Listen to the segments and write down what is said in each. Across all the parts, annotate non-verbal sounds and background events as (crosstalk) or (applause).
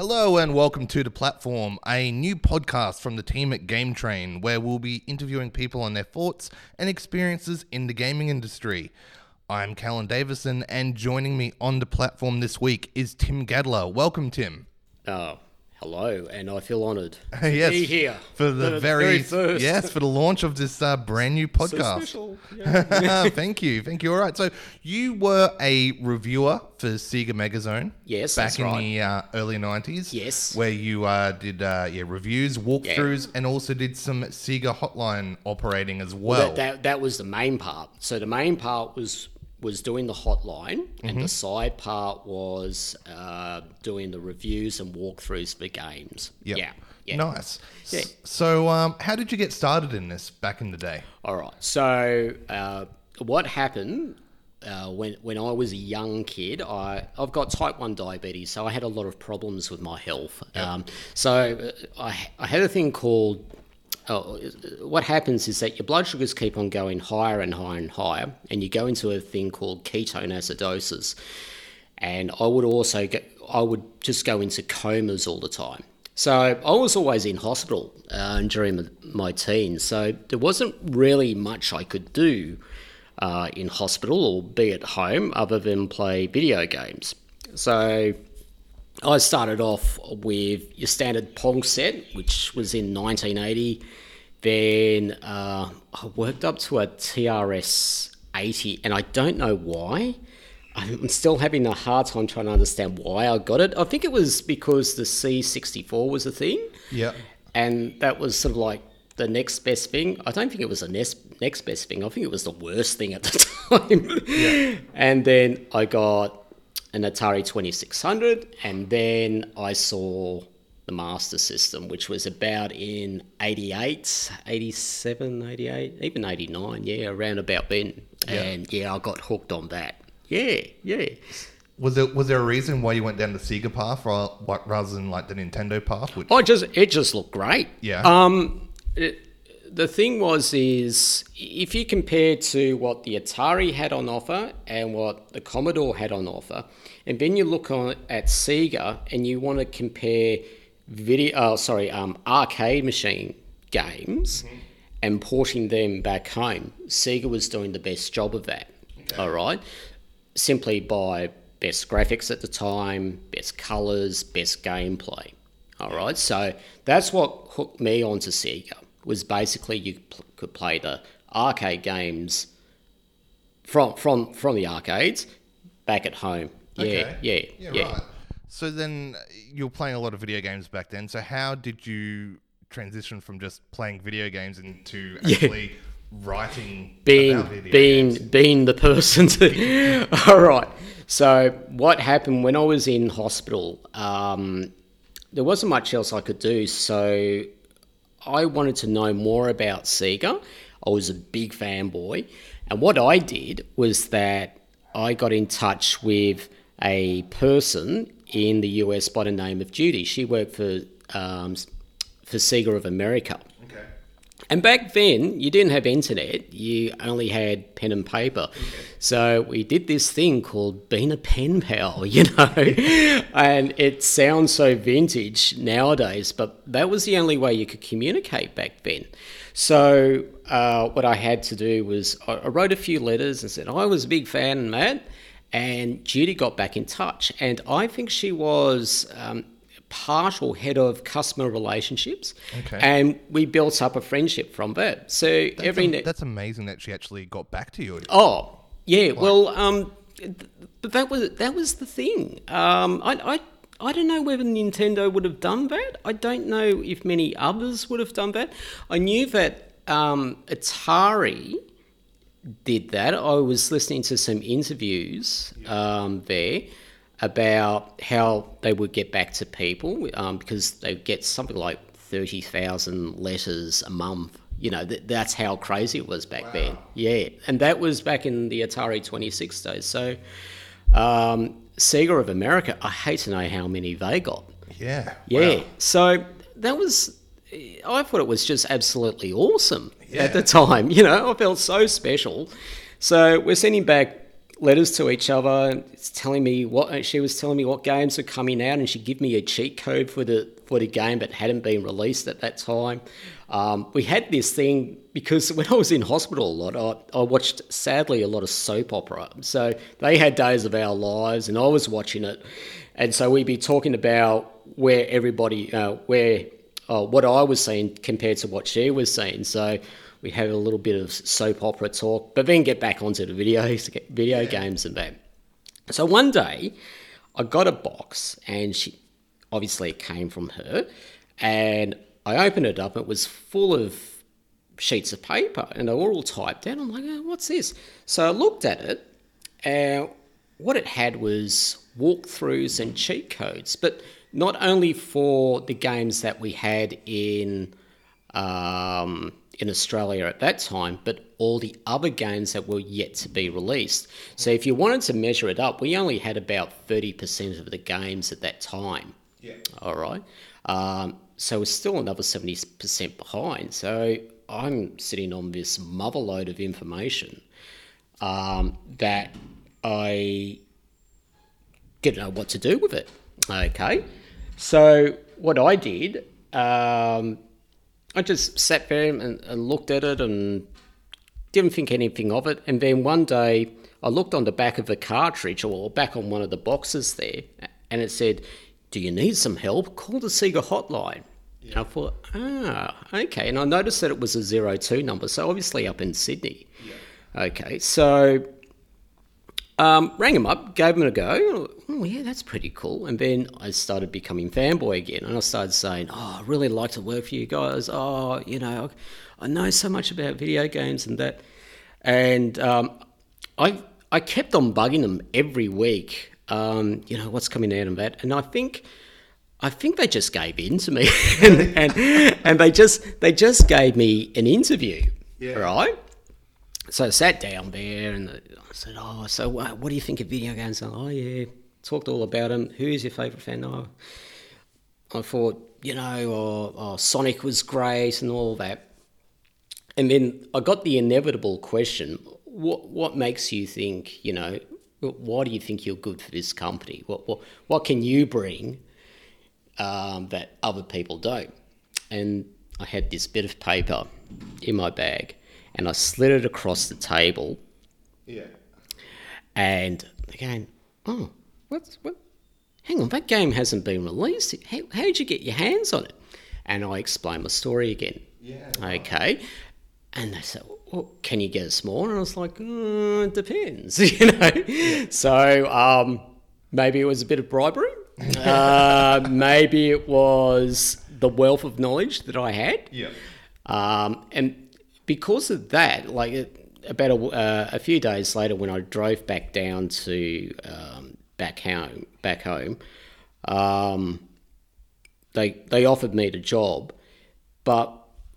Hello and welcome to The Platform, a new podcast from the team at Game Train, where we'll be interviewing people on their thoughts and experiences in the gaming industry. I'm Callan Davison, and joining me on the platform this week is Tim Gadler. Welcome, Tim. Oh, hello, and I feel honoured (laughs) yes, be here for the, very, first. yes for the launch of this uh, brand new (laughs) podcast. special. (laughs) Yeah. thank you, thank you. All right, so you were a reviewer for Sega Megazone. Yes, back in right. the uh, early '90s. Yes. where you uh, did uh, yeah reviews, walkthroughs, and also did some Sega Hotline operating as well. that, that that was the main part. So the main part was was doing the hotline, and Mm-hmm. the side part was uh, doing the reviews and walkthroughs for games. Yep. Yeah, yeah. Nice. Yeah. So, um, how did you get started in this back in the day? All right. So uh, what happened uh, when when I was a young kid? I I've got type one diabetes, so I had a lot of problems with my health. Um, so uh, I I had a thing called. Oh, what happens is that your blood sugars keep on going higher and higher and higher, and you go into a thing called ketone acidosis. And I would also get, I would just go into comas all the time. So I was always in hospital uh, during my, teens. So there wasn't really much I could do uh, in hospital or be at home other than play video games. So I started off with your standard Pong set, which was in 1980. Then uh, I worked up to a TRS 80, and I don't know why. I'm still having a hard time trying to understand why I got it. I think it was because the C64 was a thing, Yeah. and that was sort of like the next best thing. I don't think it was the next next best thing. I think it was the worst thing at the (laughs) time. And then I got an Atari 2600, and then I saw the Master System, which was about in 88, 87, 88, even 89, yeah, around about then. And yeah, I got hooked on that. Yeah, yeah. Was there was there a reason why you went down the Sega path rather than like the Nintendo path? Which, I just it just looked great. Yeah. Um, it, the thing was is if you compare to what the Atari had on offer and what the Commodore had on offer, and then you look on at Sega and you want to compare video, oh, sorry, um, arcade machine games and porting them back home, Sega was doing the best job of that. All right, simply by best graphics at the time, best colors, best gameplay. All right, so that's what hooked me onto Sega. Was basically you pl- could play the arcade games from from from the arcades back at home. Yeah, Okay. yeah, yeah, yeah. right. So then you were playing a lot of video games back then. So how did you transition from just playing video games into (laughs) actually writing being about video being games? being the person to (laughs) (laughs) all right so what happened when i was in hospital um, there wasn't much else i could do so i wanted to know more about sega. I was a big fanboy. And what i did was that i got in touch with a person in the us by the name of judy. She worked for um, for sega of america. And back then, you didn't have internet, you only had pen and paper. So we did this thing called being a pen pal, (laughs) you know? and it sounds so vintage nowadays, but that was the only way you could communicate back then. So uh, what I had to do was I wrote a few letters and said, I was a big fan, Matt. And Judy got back in touch. And I think she was. Um, partial head of customer relationships Okay. and we built up a friendship from that. So That's, every ne- that's amazing that she actually got back to you. oh yeah, well um, but that was that was the thing. Um, I I. I don't know whether Nintendo would have done that. I don't know if many others would have done that. I knew that um, Atari did that. I was listening to some interviews um, there about how they would get back to people um, because they get something like 30,000 letters a month. You know, th- that's how crazy it was back then. Yeah. And that was back in the Atari 26 days. So, um, Sega of America, I hate to know how many they got. Yeah. Yeah. Wow. So that was, I thought it was just absolutely awesome Yeah. at the time. (laughs) You know, I felt so special. So we're sending back letters to each other. It's telling me what she was telling me what games were coming out, and she'd give me a cheat code for the for the game that hadn't been released at that time. Um, we had this thing because when I was in hospital a lot, I, I, watched sadly a lot of soap opera. So they had Days of Our Lives, and I was watching it, and so we'd be talking about where everybody, uh, where uh, what I was seeing compared to what she was seeing. So we have a little bit of soap opera talk, but then get back onto the videos, video games and that. So one day, I got a box, and she obviously it came from her, and I opened it up. It was full of sheets of paper, and they were all typed out. I'm like, oh, what's this? So I looked at it, and what it had was walkthroughs and cheat codes, but not only for the games that we had in um, in Australia at that time, but all the other games that were yet to be released. So if you wanted to measure it up, we only had about 30% of the games at that time. Yeah. All right. Um, so we're still another 70% behind. So I'm sitting on this mother load of information um, that I didn't know what to do with it. Okay. So what I did, um, I just sat there and, and looked at it and didn't think anything of it. And then one day I looked on the back of the cartridge or back on one of the boxes there and it said, Do you need some help? Call the Sega hotline. Yeah. I thought, ah, okay. And I noticed that it was a 02 number, so obviously up in Sydney. Yeah. Okay, so um, rang him up, gave him a go. Oh, yeah, that's pretty cool. And then I started becoming fanboy again. And I started saying, oh, I really like to work for you guys. Oh, you know, I know so much about video games and that. And um, I, I kept on bugging them every week, um, you know, what's coming out of that. And I think. I think they just gave in to me, (laughs) and, and, and they just they just gave me an interview, yeah. right? So I sat down there and I said, "Oh, so what, what do you think of video games?" And, oh yeah, talked all about them. Who's your favourite fan? Oh, I thought, you know, oh, oh, Sonic was great and all that. And then I got the inevitable question: What what makes you think? You know, why do you think you're good for this company? What what what can you bring um, that other people don't? And I had this bit of paper in my bag and I slid it across the table. Yeah. And again, oh, what's what? Hang on, that game hasn't been released. How, how'd you get your hands on it? And I explained my story again. Yeah. Okay. And they said, well, can you get us more? And I was like, mm, it depends, (laughs) you know. Yeah. So um, maybe it was a bit of bribery. uh, (laughs) maybe it was the wealth of knowledge that I had. Yeah. Um, and because of that, like about a, uh, a, few days later, when I drove back down to um, back home, back home, um, they they offered me the job, but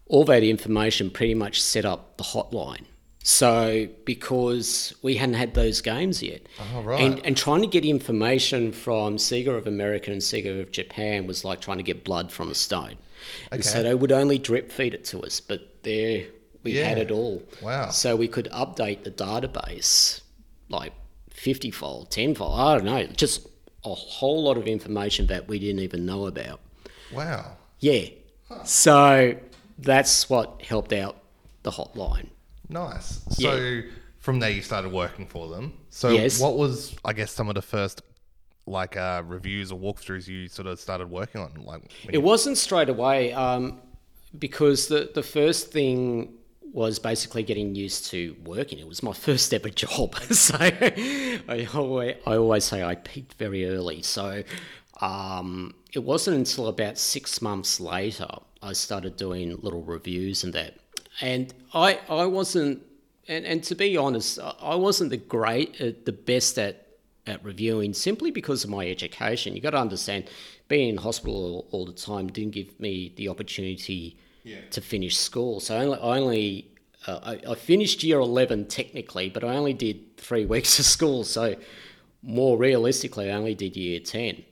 all that information pretty much set up the hotline. So because we hadn't had those games yet, oh, right. and and trying to get information from Sega of America and Sega of Japan was like trying to get blood from a stone. Okay. And so they would only drip feed it to us, but they're we yeah. had it all. Wow. So we could update the database like 50 fold, 10 fold, I don't know, just a whole lot of information that we didn't even know about. Wow. Yeah. Huh. So that's what helped out the hotline. Nice. So yeah. from there you started working for them. So yes. what was I guess some of the first like uh, reviews or walkthroughs you sort of started working on? Like it wasn't straight away um, because the the first thing was basically getting used to working. It was my first ever job. (laughs) so I always, I always say I peaked very early. So um, it wasn't until about six months later I started doing little reviews and that. And I, I wasn't, and, and to be honest, I wasn't the great, uh, the best at, at reviewing simply because of my education. You got to understand, being in hospital all, all the time didn't give me the opportunity yeah. to finish school. So I only, I, only, uh, I, I, finished year 11 technically, but I only did three (laughs) weeks of school. So more realistically, I only did year 10.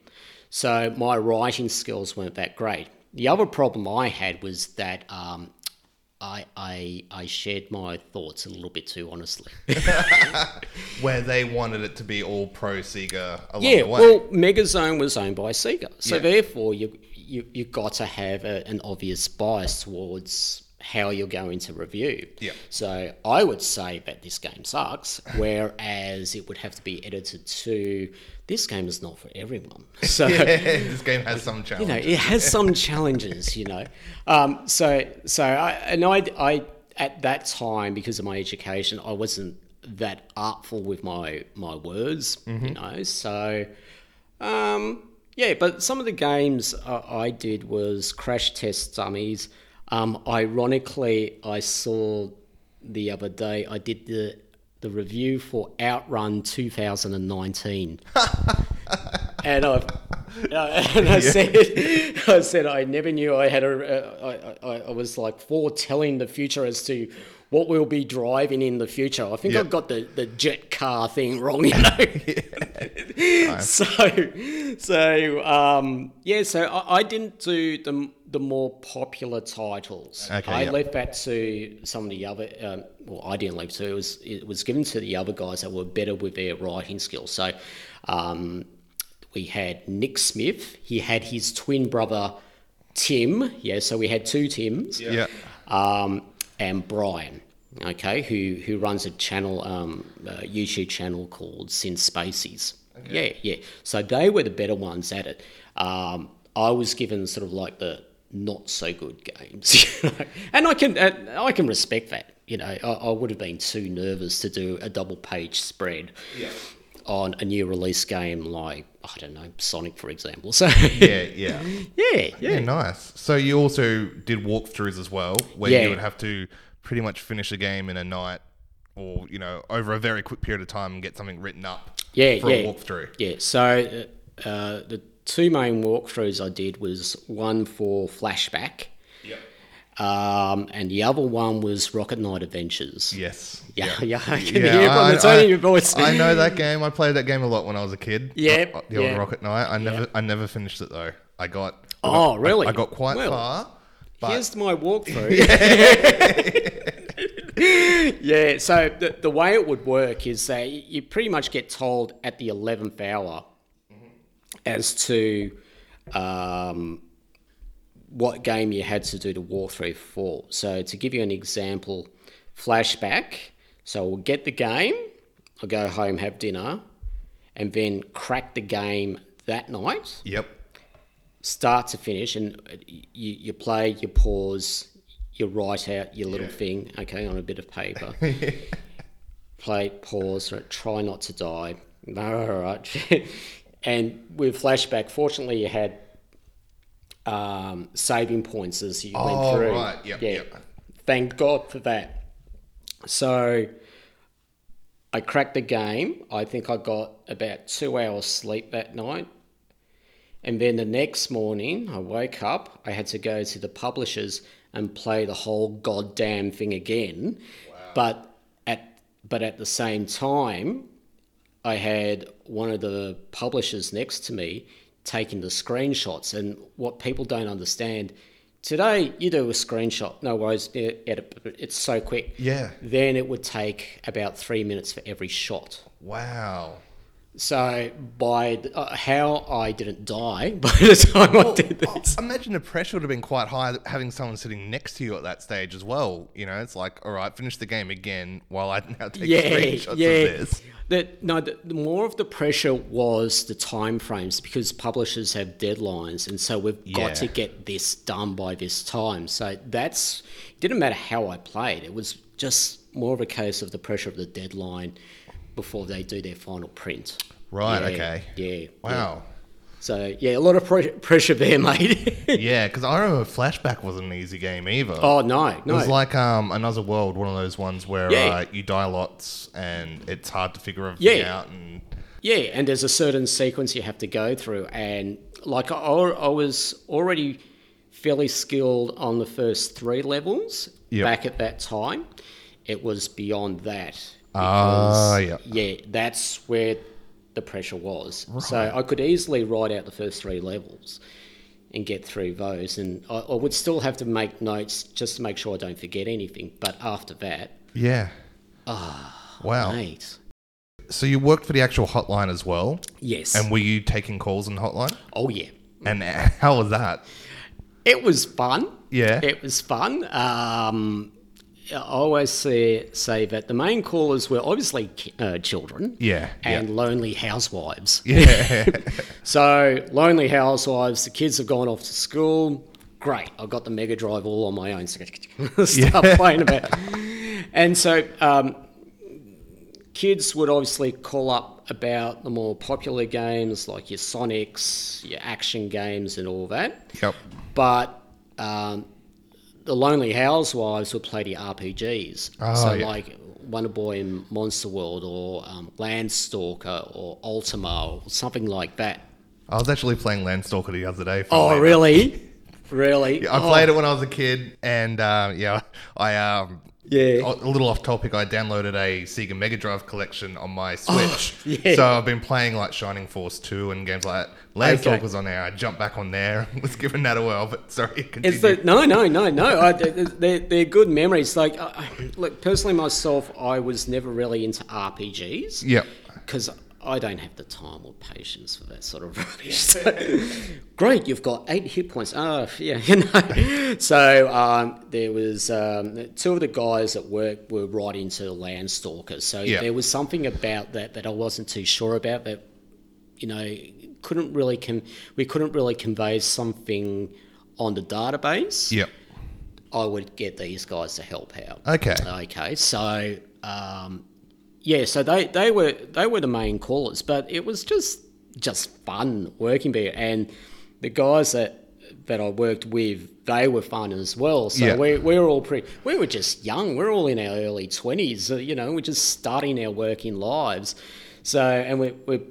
So my writing skills weren't that great. The other problem I had was that um, I, I I shared my thoughts a little bit too honestly. (laughs) Where they wanted it to be all pro Sega along yeah, the way. well, Megazone was owned by Sega, so Yeah. therefore you you you got to have a, an obvious bias towards how you're going to review. Yeah. So I would say that this game sucks, (laughs) whereas it would have to be edited to this game is not for everyone. (laughs) So this game has some challenges. you know, it has some (laughs) challenges, you know. Um, so, so I, and I, I, at that time, because of my education, I wasn't that artful with my my words, you know. So, um, yeah, but some of the games I, I did was Crash Test Dummies. Um, ironically, I saw the other day I did the the review for Outrun 2019 (laughs) and I've and I (laughs) said, I said I never knew I had a, uh, I, I, I was like foretelling the future as to what we'll be driving in the future. I think Yeah. I've got the, the jet car thing wrong, (laughs) you know. (laughs) so, so um, yeah, so I, I didn't do the the more popular titles. Okay, I yeah. left that to some of the other. Um, well, I didn't leave to. It was it was given to the other guys that were better with their writing skills. So. Um, we had Nick Smith. He had his twin brother Tim. Yeah, so we had two Tims. Yeah. Um, and Brian. Okay, who who runs a channel, um, a YouTube channel called Sin Spacies. Yeah, yeah. So they were the better ones at it. Um, I was given sort of like the not so good games, (laughs) you know? and I can and I can respect that. You know, I, I would have been too nervous to do a double page spread on a new release game like I don't know Sonic, for example. (laughs) So Yeah, yeah. (laughs) yeah, Yeah, yeah, nice. So you also did walkthroughs as well, where Yeah. you would have to pretty much finish a game in a night or, you know, over a very quick period of time and get something written up Yeah, for yeah. a walkthrough. Yeah, so uh, uh, the two main walkthroughs I did was one for Flashback. Um, and the other one was Rocket Knight Adventures. Yes. Yeah, yeah, I can Yeah, hear from I- the tone I- of your voice. I know that game. I played that game a lot when I was a kid. Yep, Uh, The old yeah. Rocket Knight. I never I never finished it though. I got I Oh, got- I- really? I, got quite Well, far. But Here's my walkthrough. (laughs) (laughs) yeah, so the, the way it would work is that you pretty much get told at the 11th hour as to um, what game you had to do the walkthrough for. So, to give you an example, flashback. So, we'll get the game, I'll go home, have dinner, and then crack the game that night Yep. start to finish, and you, you play, you pause, you write out your little thing, okay, on a bit of paper. (laughs) play, pause, right, try not to die. No, All right. (laughs) and with flashback, fortunately, you had um, saving points as you Oh, went through. right. Yep, yeah. yep. Thank God for that. So I cracked the game. I think I got about two hours sleep that night. And then the next morning, I woke up. I had to go to the publishers and play the whole goddamn thing again. But at but at the same time, I had one of the publishers next to me taking the screenshots. And what people don't understand today, you do a screenshot, no worries, edit, it's so quick. Yeah. Then it would take about three minutes for every shot. Wow. So by uh, how I didn't die (laughs) by the time I did this. I imagine the pressure would have been quite high having someone sitting next to you at that stage as well. You know, it's like, all right, finish the game again while I now take Yeah, screenshots yeah. of this. The, no, the, the more of the pressure was the time frames because publishers have deadlines, and so we've Yeah. got to get this done by this time. So that's it didn't matter how I played; it was just more of a case of the pressure of the deadline before they do their final print. Right, Yeah, okay. Yeah. yeah. Wow. So yeah, a lot of pre- pressure there, (laughs) mate. Yeah, because I remember Flashback wasn't an easy game either. oh no, It was like um, Another World, one of those ones where Yeah. uh, you die lots and it's hard to figure everything Yeah. out. And Yeah, and there's a certain sequence you have to go through, and like I, I was already fairly skilled on the first three levels Yep. back at that time. It was beyond that. Ah, because, Yeah, that's where the pressure was. So I could easily write out the first three levels, and get through those. And I, I would still have to make notes just to make sure I don't forget anything. But after that, Yeah. Ah, wow. mate, So you worked for the actual hotline as well, yes. and were you taking calls on hotline? oh yeah, And (laughs) how was that? it was fun. Yeah. It was fun. Um, I always say, say that the main callers were obviously uh, children Yeah. and lonely housewives. Yeah. (laughs) So, lonely housewives, the kids have gone off to school. Great, I've got the Mega Drive all on my own. (laughs) So start playing about. And so, um, kids would obviously call up about the more popular games like your Sonics, your action games, and all that. yep. But um, the Lonely Housewives would play the RPGs. Oh, so, yeah. like Wonder Boy in Monster World, or um, Landstalker, or Ultima, or something like that. I was actually playing Landstalker the other day. Oh, really? (laughs) Really? I played it when I was a kid, and uh, yeah, (laughs) I um, Yeah. a little off topic. I downloaded a Sega Mega Drive collection on my oh, Switch, Oh, (laughs) yeah. so I've been playing like Shining Force two and games like that. Landstalker was on there. I jumped back on there, (laughs) was given that a whirl, but sorry, continue. It's the no, no, no, no. I, they're, they're good memories. Like, I, look, personally, myself, I was never really into RPGs. Yep. because I don't have the time or patience for that sort of (laughs) rubbish. So, great, you've got eight hit points. Oh, yeah, (laughs) you know. So um, there was um, two of the guys at work were right into Landstalker. So Yeah. there was something about that that I wasn't too sure about. That you know couldn't really con- we couldn't really convey something on the database. Yep. I would get these guys to help out. Okay. Okay, so um, yeah, so they, they were they were the main callers, but it was just just fun working there, and the guys that that I worked with, they were fun as well. So Yeah. we we were all pretty. We were just young. We are all in our early twenties. Uh, you know, we're just starting our working lives. So and we're, we're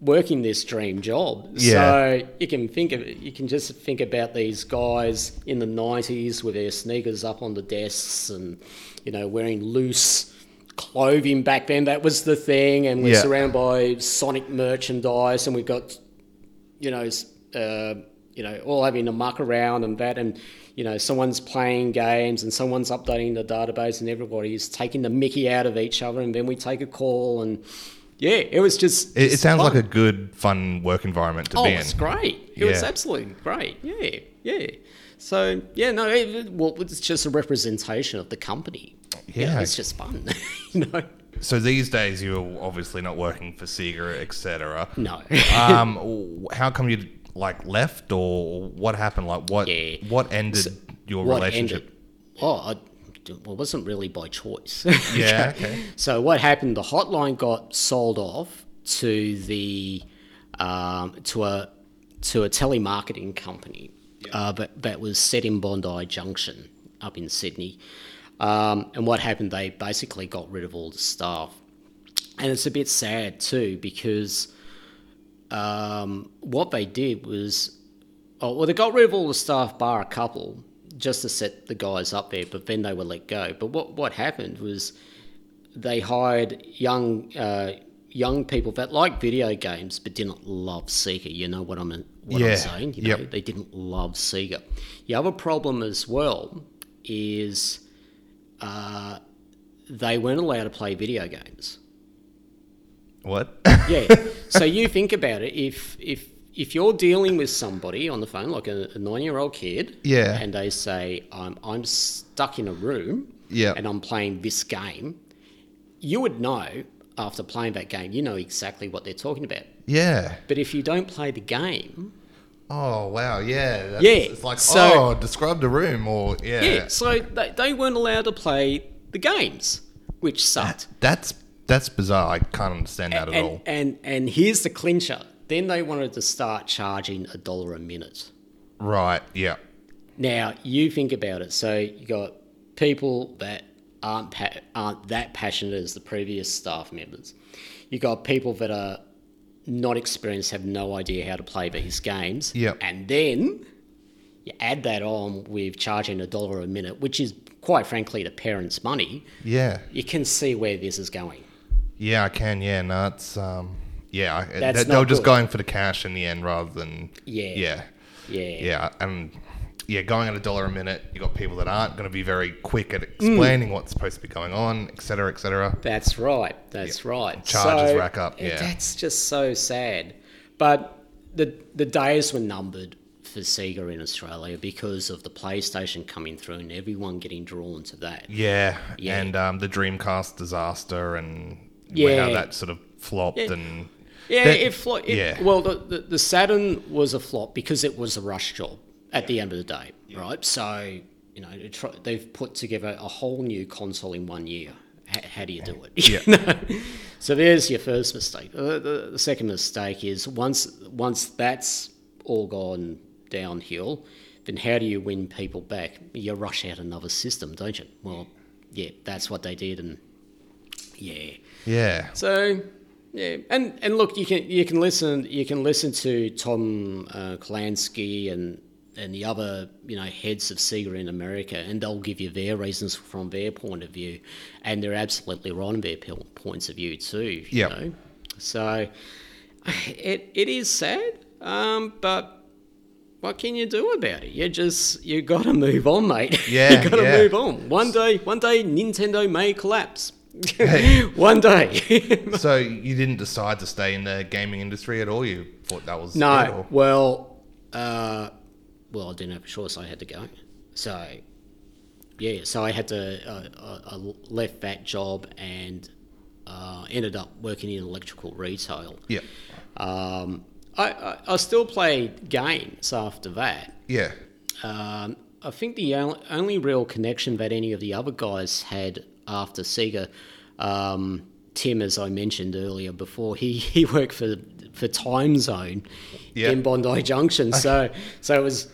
working this dream job. Yeah. So you can think of you can just think about these guys in the nineties with their sneakers up on the desks and you know wearing loose clothing back then. That was the thing, and we're Yeah. surrounded by Sonic merchandise, and we've got you know uh, you know all having a muck around and that and. You know, someone's playing games and someone's updating the database, and everybody's taking the Mickey out of each other, and then we take a call, and yeah, it was just. It, it sounds fun. like a good, fun work environment to Oh, be in. Oh, it's great. It was absolutely great. Yeah, yeah. So yeah, no, it, well, it's just a representation of the company. Yeah. it's just fun. (laughs) you know. So these days, you're obviously not working for Sega, etc. No. um, how come you like left, or what happened? Like what? Yeah. What ended your what relationship? ended? Oh, I, well, it wasn't really by choice. (laughs) Yeah. Okay. So what happened? The hotline got sold off to the um, to a to a telemarketing company, uh, but that was set in Bondi Junction up in Sydney. Um, and what happened? They basically got rid of all the staff, and it's a bit sad too because um, what they did was, oh, well, they got rid of all the staff bar a couple just to set the guys up there, but then they were let go. But what what happened was they hired young uh, young people that like video games but didn't love Sega. You know what I'm what Yeah, I'm saying? You know, yep. they didn't love Sega. The other problem as well is uh, they weren't allowed to play video games. What? Yeah. (laughs) so you think about it. If if if you're dealing with somebody on the phone, like a, a nine year old kid, Yeah. and they say, "I'm I'm stuck in a room, Yeah. and I'm playing this game," you would know after playing that game, you know exactly what they're talking about. yeah. But if you don't play the game, Oh wow. Yeah. Yeah, It's like so- oh, describe the room, or yeah. yeah, so they, they weren't allowed to play the games, which sucked. That's that's bizarre. I can't understand that at and, all. and and here's the clincher. Then they wanted to start charging a dollar a minute. Right. Yeah. Now you think about it. So you got people that aren't pa- aren't that passionate as the previous staff members. You got people that are not experienced, have no idea how to play these games. Yep. And then you add that on with charging a dollar a minute, which is quite frankly the parents' money. Yeah. You can see where this is going. Yeah. I can. Yeah. No. It's um. Yeah. That's they, they were just good. going for the cash in the end rather than. Yeah. Yeah. Yeah. Yeah, and yeah, going at a dollar a minute, You've got people that aren't going to be very quick at explaining what's supposed to be going on, et cetera, et cetera. That's right. That's right. Charges So, rack up, yeah. That's just so sad. But the the days were numbered for Sega in Australia because of the PlayStation coming through and everyone getting drawn to that. Yeah, Yeah. and um, the Dreamcast disaster and yeah. how that sort of flopped and Yeah, That- it, flo- it yeah. Well, the, the the Saturn was a flop because it was a rush job at the end of the day, right? So you know they've put together a whole new console in one year. H- how do you do it? Yeah. (laughs) So there's your first mistake. Uh, the, the second mistake is once once that's all gone downhill, then how do you win people back? You rush out another system, don't you? Well, yeah, that's what they did, and yeah. yeah, So yeah, and and look, you can you can listen you can listen to Tom uh, Kalinske and and the other you know heads of Sega in America, and they'll give you their reasons from their point of view, and they're absolutely right on their po- points of view too. Know? So it it is sad, um, but. What can you do about it? You just you got to move on, mate. (laughs) Yeah, you got to yeah. move on. One day, one day, Nintendo may collapse. (laughs) one day. (laughs) so you didn't decide to stay in the gaming industry at all. You thought that was No, well, uh, well, I didn't have a choice. I had to go. So, yeah, so I had to. Uh, I, I left that job and uh, ended up working in electrical retail. yeah, Um, I, I, I still played games after that. yeah, Um, I think the only real connection that any of the other guys had after Sega, um, Tim, as I mentioned earlier before, he, he worked for for Timezone Yeah. in Bondi Junction. So so it was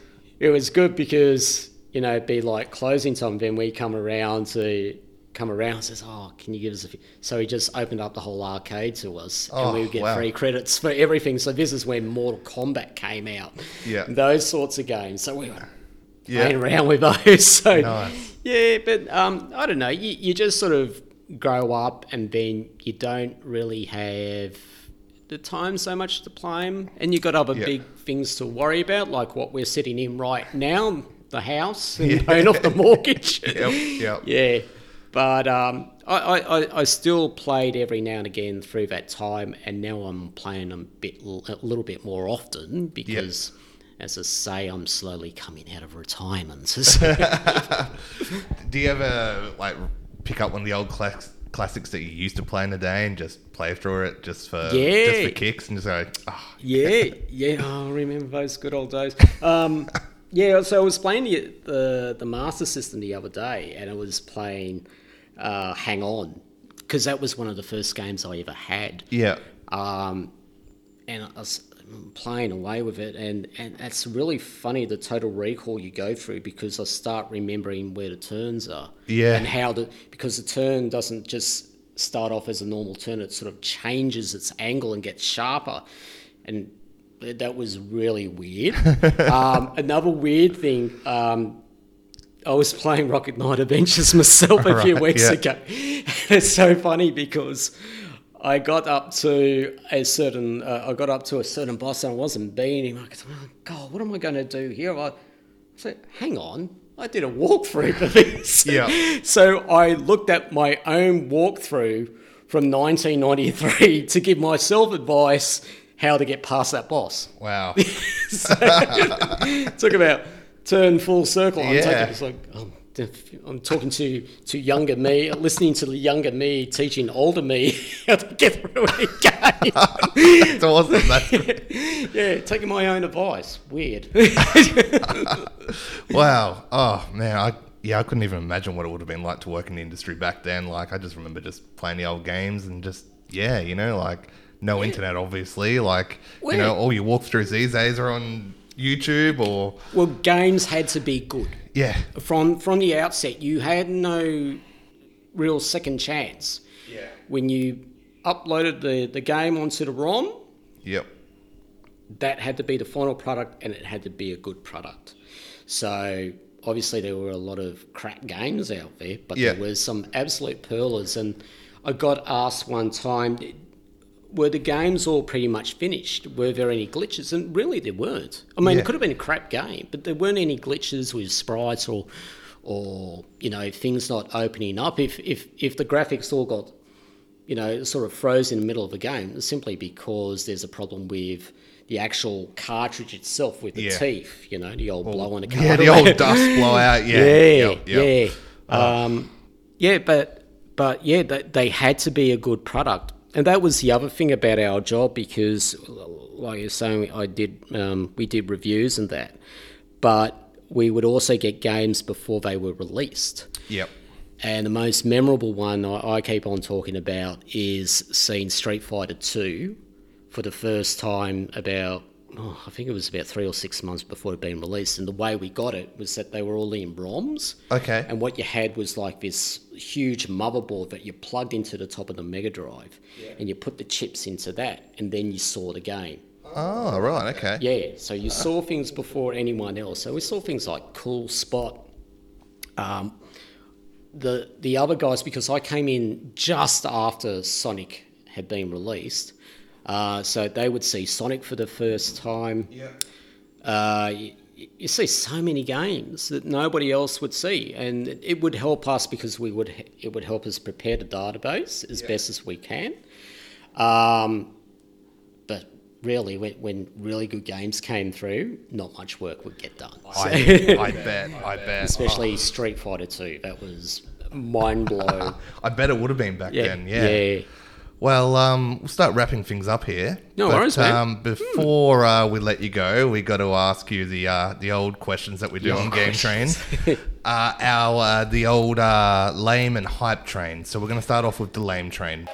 it was good because you know it'd be like closing time. Then we come around to come around and says, "Oh, can you give us a?" Few? So he just opened up the whole arcade to us, Oh, and we would get wow. free credits for everything. So this is when Mortal Kombat came out. Yeah. those sorts of games. So we were yeah. playing around with those. (laughs) So Nice. yeah, but um, I don't know. You, you just sort of grow up, and then you don't really have the time so much to play 'em, and you've got other Yeah. big things to worry about, like what we're sitting in right now, the house, and paying off the mortgage. (laughs) Yep, yep. (laughs) Yeah, but um, I, I, I- still played every now and again through that time, and now I'm playing a bit, a little bit more often because, as I say, I'm slowly coming out of retirement. (laughs) Do you ever like pick up one of the old class- classics that you used to play in the day and just play through it just for just for kicks and just go, oh, yeah, (laughs) yeah, oh, I remember those good old days. Um, (laughs) yeah, so I was playing the, the the Master System the other day, and I was playing uh, Hang On because that was one of the first games I ever had. yeah, um, and I was playing away with it, and, and it's really funny the total recall you go through because I start remembering where the turns are, Yeah. and how the because the turn doesn't just start off as a normal turn; it sort of changes its angle and gets sharper, and that was really weird. (laughs) um, another weird thing. Um, I was playing Rocket Knight Adventures (laughs) myself a few weeks yeah. ago. (laughs) it's so funny because I got up to a certain, uh, I got up to a certain boss and I wasn't beating him. I thought, oh, God, what am I going to do here? I said, hang on, I did a walkthrough for this. (laughs) Yeah. so I looked at my own walkthrough from 1993 (laughs) to give myself advice how to get past that boss. wow, (laughs) So, talk about turn full circle. I'm Yeah. taking it's like um, I'm talking to to younger me, listening to the younger me teaching older me (laughs) how to get through a game. it's awesome. That's yeah, taking my own advice. Weird. (laughs) Wow. Oh man, I yeah, I couldn't even imagine what it would have been like to work in the industry back then. Like I just remember just playing the old games and just yeah, you know, like no internet obviously. Like you know, all your walkthroughs these days are on YouTube or well, games had to be good yeah. from from the outset. You had no real second chance. Yeah. When you uploaded the, the game onto the ROM, Yep. that had to be the final product and it had to be a good product. So obviously there were a lot of crap games out there, but Yeah. there was some absolute pearlers. And I got asked one time, were the games all pretty much finished? Were there any glitches? And really, there weren't. I mean, Yeah. it could have been a crap game, but there weren't any glitches with sprites or, or you know, things not opening up. If if if the graphics all got, you know, sort of froze in the middle of the game, simply because there's a problem with the actual cartridge itself with the Yeah. teeth. You know, the old blow on a (laughs) card. Yeah, the old dust blowout. (laughs) Yeah. Yeah, Yep, yep. yeah, um, yeah. But but yeah, they, they had to be a good product, and that was the other thing about our job because, like you're saying, I did um, we did reviews and that, but we would also get games before they were released. Yep. And the most memorable one I, I keep on talking about is seeing Street Fighter Two for the first time about oh, I think it was about three or six months before it had been released. And the way we got it was that they were all in ROMs. Okay. And what you had was like this huge motherboard that you plugged into the top of the Mega Drive, and you put the chips into that, and then you saw the game. Oh, right. Okay. Yeah, so you saw things before anyone else. So we saw things like Cool Spot. Um, the the other guys, because I came in just after Sonic had been released, uh, so they would see Sonic for the first time. Yeah. Uh, you, you see so many games that nobody else would see, and it, it would help us because we would it would help us prepare the database as best as we can. Um, but really, when, when really good games came through, not much work would get done. I, I (laughs) bet. I bet. Especially Street Fighter Two, that was mind blow. (laughs) I bet it would have been back then. Yeah. yeah. Well, um, we'll start wrapping things up here. No worries, man. Um, before uh, we let you go, we got to ask you the uh, the old questions that we do on Game Train. (laughs) uh, our uh, the old uh, lame and hype train. So we're going to start off with the lame train.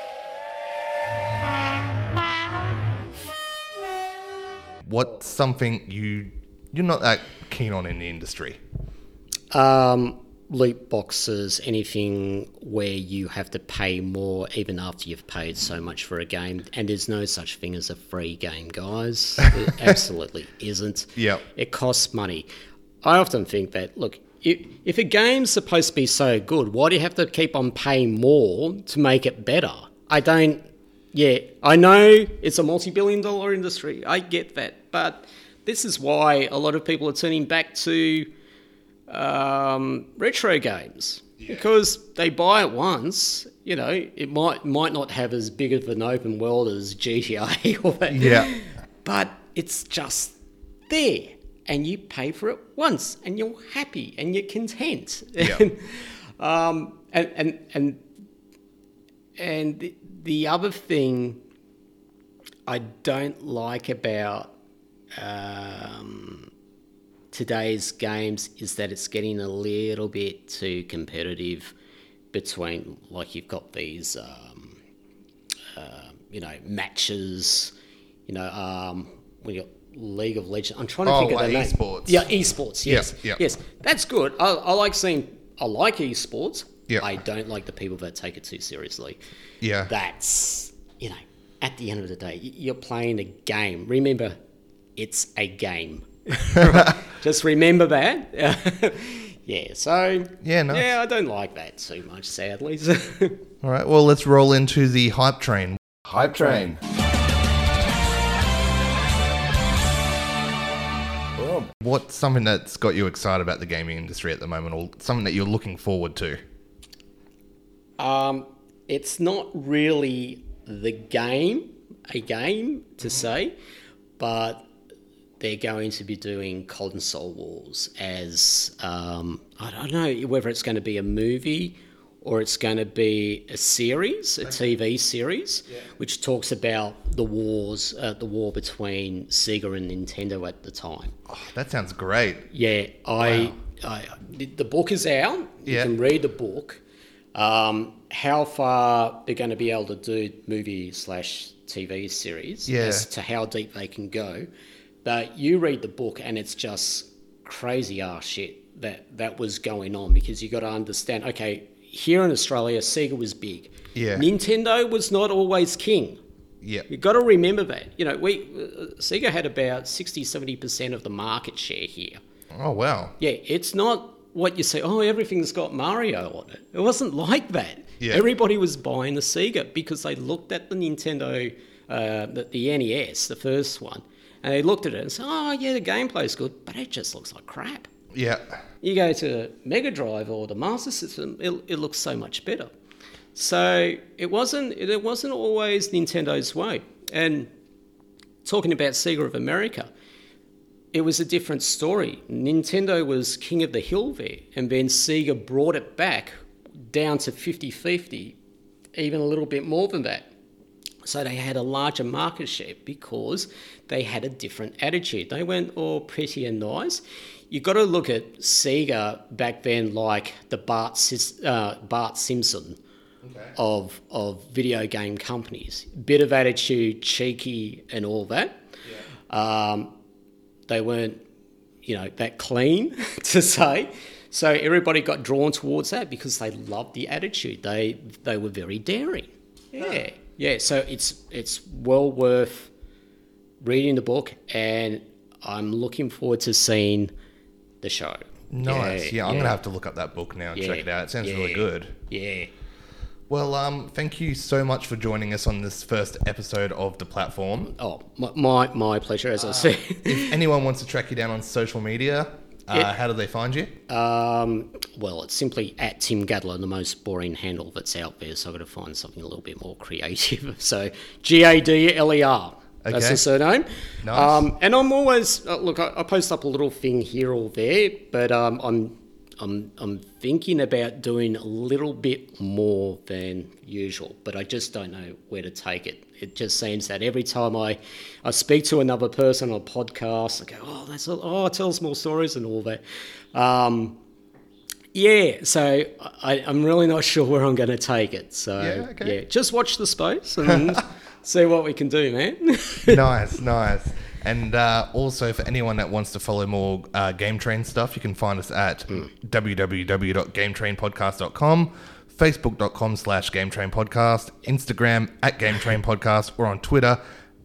What's something you you're not that keen on in the industry? Um, loot boxes, anything where you have to pay more even after you've paid so much for a game. And there's no such thing as a free game, guys. (laughs) It absolutely isn't. Yep. It costs money. I often think that, look, if, if a game's supposed to be so good, why do you have to keep on paying more to make it better? I don't. Yeah, I know it's a multi billion dollar industry. I get that. But this is why a lot of people are turning back to um, retro games because they buy it once. You know, it might might not have as big of an open world as GTA (laughs) or that, Yeah. but it's just there, and you pay for it once, and you're happy and you're content. Yeah. (laughs) um, and and and and the, the other thing I don't like about um, today's games is that it's getting a little bit too competitive between like you've got these um, uh, you know matches you know um, we got League of Legends I'm trying to Oh, think of like the name esports. yeah esports yes yeah. yes that's good I, I like seeing I like esports Yeah. I don't like the people that take it too seriously Yeah. that's you know at the end of the day you're playing a game remember it's a game (laughs) just remember that (laughs) yeah so Yeah, nice. yeah i don't like that too much sadly (laughs) All right. Well, let's roll into the hype train. Hype Train. Well, What's something that's got you excited about the gaming industry at the moment, or something that you're looking forward to? um, it's not really the game a game to say but they're going to be doing console wars as um, I don't know whether it's going to be a movie or it's going to be a series, a TV series, which talks about the wars, uh, the war between Sega and Nintendo at the time. Oh, that sounds great. Yeah, I, I the the book is out. Yeah. You can read the book. Um, how far they're going to be able to do movie slash TV series Yeah. as to how deep they can go, but you read the book and it's just crazy ass shit that that was going on because you got to understand. Okay, here in Australia, Sega was big. Yeah. Nintendo was not always king. Yeah. You've got to remember that. You know, we uh, Sega had about 60, 70% of the market share here. Oh wow. Yeah, it's not what you say, oh, everything's got Mario on it. It wasn't like that. Yeah. Everybody was buying the Sega because they looked at the Nintendo uh, the, the NES, the first one, and they looked at it and said, "Oh yeah, the gameplay's good, but it just looks like crap." Yeah. You go to Mega Drive or the Master System, it, it looks so much better. So it wasn't it wasn't always Nintendo's way. And talking about Sega of America, it was a different story. Nintendo was king of the hill there, and then Sega brought it back down to 50 50, even a little bit more than that. So they had a larger market share because they had a different attitude. They went all pretty and nice. You've got to look at Sega back then like the Bart, uh, Bart Simpson Okay. of, of video game companies. Bit of attitude, cheeky, and all that. Um, they weren't, you know, that clean (laughs) to say. So everybody got drawn towards that because they loved the attitude. They they were very daring. Yeah, yeah. So it's it's well worth reading the book, and I'm looking forward to seeing the show. Nice. Yeah, I'm gonna have to look up that book now and Yeah, check it out. It sounds really good. Yeah. Well, um, thank you so much for joining us on this first episode of the platform. Oh, my my, my pleasure. As I said. If anyone wants to track you down on social media, uh, how do they find you? Um, well, it's simply at Tim Gadler, the most boring handle that's out there. So I've got to find something a little bit more (laughs) creative. So G A D L E R. That's Okay. the surname. Nice. Um, and I'm always uh, look. I, I post up a little thing here or there, but um, I'm I'm I'm thinking about doing a little bit more than usual, but I just don't know where to take it. It just seems that every time I, I speak to another person on a podcast, I go, oh, that's all, oh, tell us more stories and all that. Um, yeah, so I, I'm really not (laughs) sure where I'm going to take it. So Yeah, okay. yeah, just watch the space and (laughs) see what we can do, man. (laughs) nice, nice. And uh, also, for anyone that wants to follow more uh, Game Train stuff, you can find us at www.gametrainpodcast.com, facebook.com slash Game Train Podcast, Instagram at Game Train Podcast, or on Twitter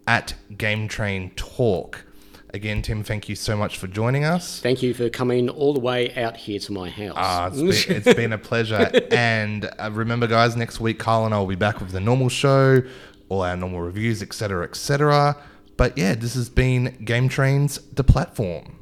at Game Train Talk. Again, Tim, thank you so much for joining us. Thank you for coming all the way out here to my house. Ah, it's been, it's been a pleasure. (laughs) and uh, remember, guys, next week, Carl and I will be back with the normal show, all our normal reviews, etc., etc. But yeah, this has been Game Trains, the platform.